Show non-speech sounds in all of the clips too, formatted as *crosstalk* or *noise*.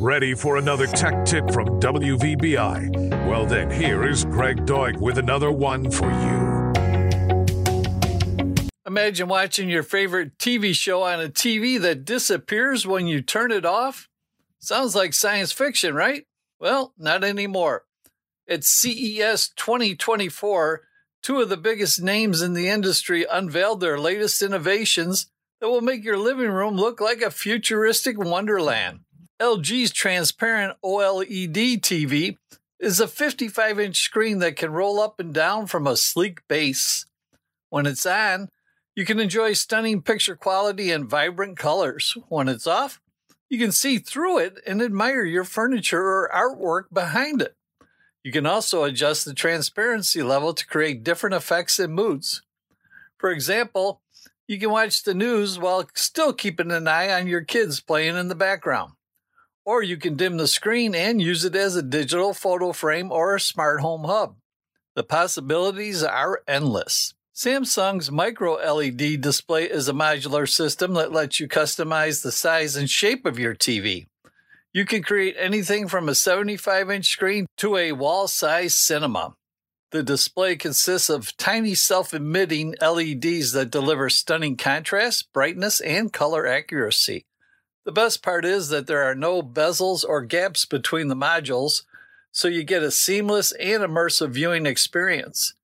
Ready for another tech tip from WVBI? Well, then, here is Greg Doig with another one for you. Imagine watching your favorite TV show on a TV that disappears when you turn it off. Sounds like science fiction, right? Well, not anymore. At CES 2024, two of the biggest names in the industry unveiled their latest innovations that will make your living room look like a futuristic wonderland. LG's transparent OLED TV is a 55 inch screen that can roll up and down from a sleek base. When it's on, you can enjoy stunning picture quality and vibrant colors. When it's off, you can see through it and admire your furniture or artwork behind it. You can also adjust the transparency level to create different effects and moods. For example, you can watch the news while still keeping an eye on your kids playing in the background. Or you can dim the screen and use it as a digital photo frame or a smart home hub. The possibilities are endless. Samsung's micro LED display is a modular system that lets you customize the size and shape of your TV. You can create anything from a 75 inch screen to a wall size cinema. The display consists of tiny self emitting LEDs that deliver stunning contrast, brightness, and color accuracy. The best part is that there are no bezels or gaps between the modules, so you get a seamless and immersive viewing experience.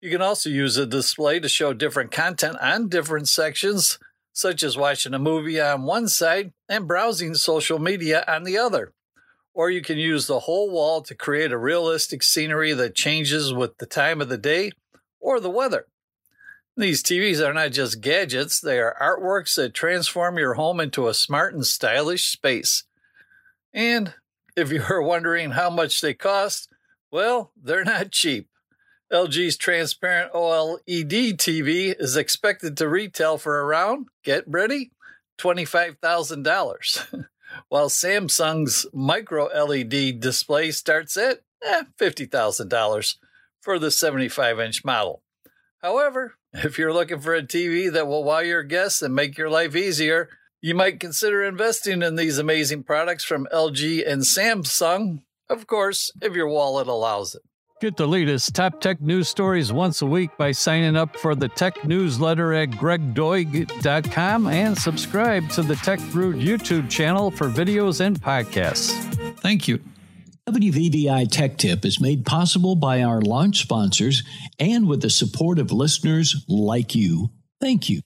You can also use a display to show different content on different sections, such as watching a movie on one side and browsing social media on the other. Or you can use the whole wall to create a realistic scenery that changes with the time of the day or the weather. These TVs are not just gadgets, they are artworks that transform your home into a smart and stylish space. And if you are *laughs* wondering how much they cost, well, they're not cheap. LG's transparent OLED TV is expected to retail for around, get ready, $25,000, *laughs* while Samsung's micro LED display starts at eh, $50,000 for the 75 inch model. However, if you're looking for a TV that will wow your guests and make your life easier, you might consider investing in these amazing products from LG and Samsung, of course, if your wallet allows it. Get the latest top tech news stories once a week by signing up for the tech newsletter at gregdoig.com and subscribe to the Tech Brood YouTube channel for videos and podcasts. Thank you. WVBI Tech Tip is made possible by our launch sponsors and with the support of listeners like you. Thank you.